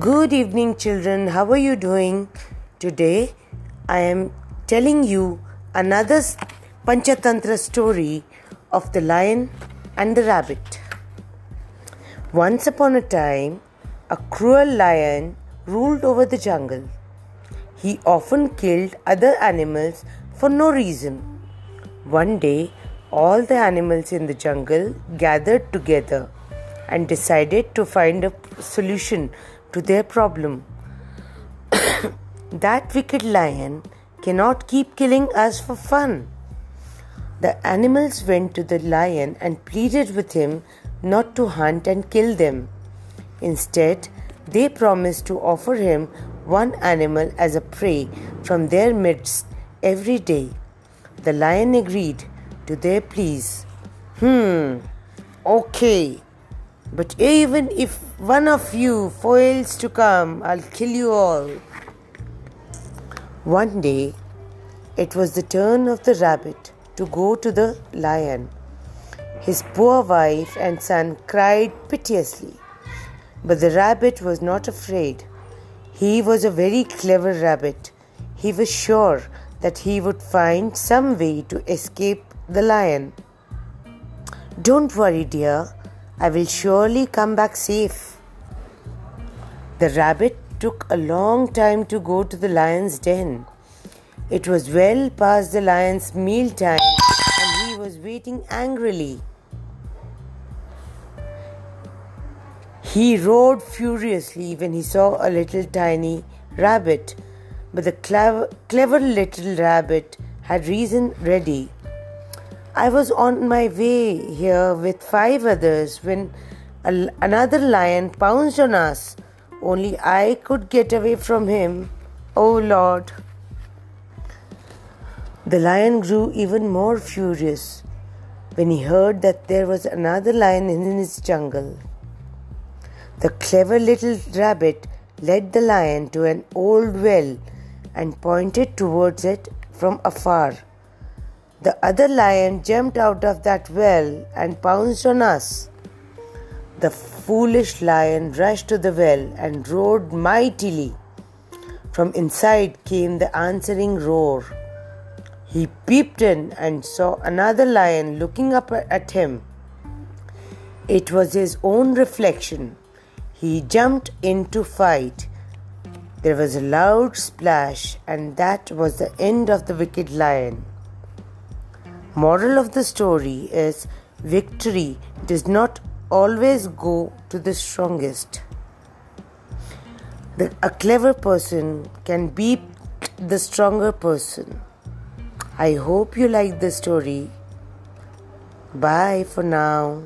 Good evening, children. How are you doing? Today, I am telling you another Panchatantra story of the lion and the rabbit. Once upon a time, a cruel lion ruled over the jungle. He often killed other animals for no reason. One day, all the animals in the jungle gathered together and decided to find a solution to their problem. that wicked lion cannot keep killing us for fun. The animals went to the lion and pleaded with him not to hunt and kill them. Instead, they promised to offer him one animal as a prey from their midst every day. The lion agreed to their pleas. Hmm, okay, but even if one of you fails to come, I'll kill you all. One day, it was the turn of the rabbit to go to the lion. His poor wife and son cried piteously. But the rabbit was not afraid. He was a very clever rabbit. He was sure that he would find some way to escape the lion. Don't worry, dear, I will surely come back safe. The rabbit took a long time to go to the lion's den. It was well past the lion's meal time and he was waiting angrily. He roared furiously when he saw a little tiny rabbit, but the clever, clever little rabbit had reason ready. I was on my way here with five others when another lion pounced on us. Only I could get away from him. Oh Lord! The lion grew even more furious when he heard that there was another lion in his jungle. The clever little rabbit led the lion to an old well and pointed towards it from afar. The other lion jumped out of that well and pounced on us. The foolish lion rushed to the well and roared mightily. From inside came the answering roar. He peeped in and saw another lion looking up at him. It was his own reflection. He jumped in to fight. There was a loud splash, and that was the end of the wicked lion. Moral of the story is victory does not always go to the strongest. The, a clever person can beat the stronger person. I hope you like the story. Bye for now.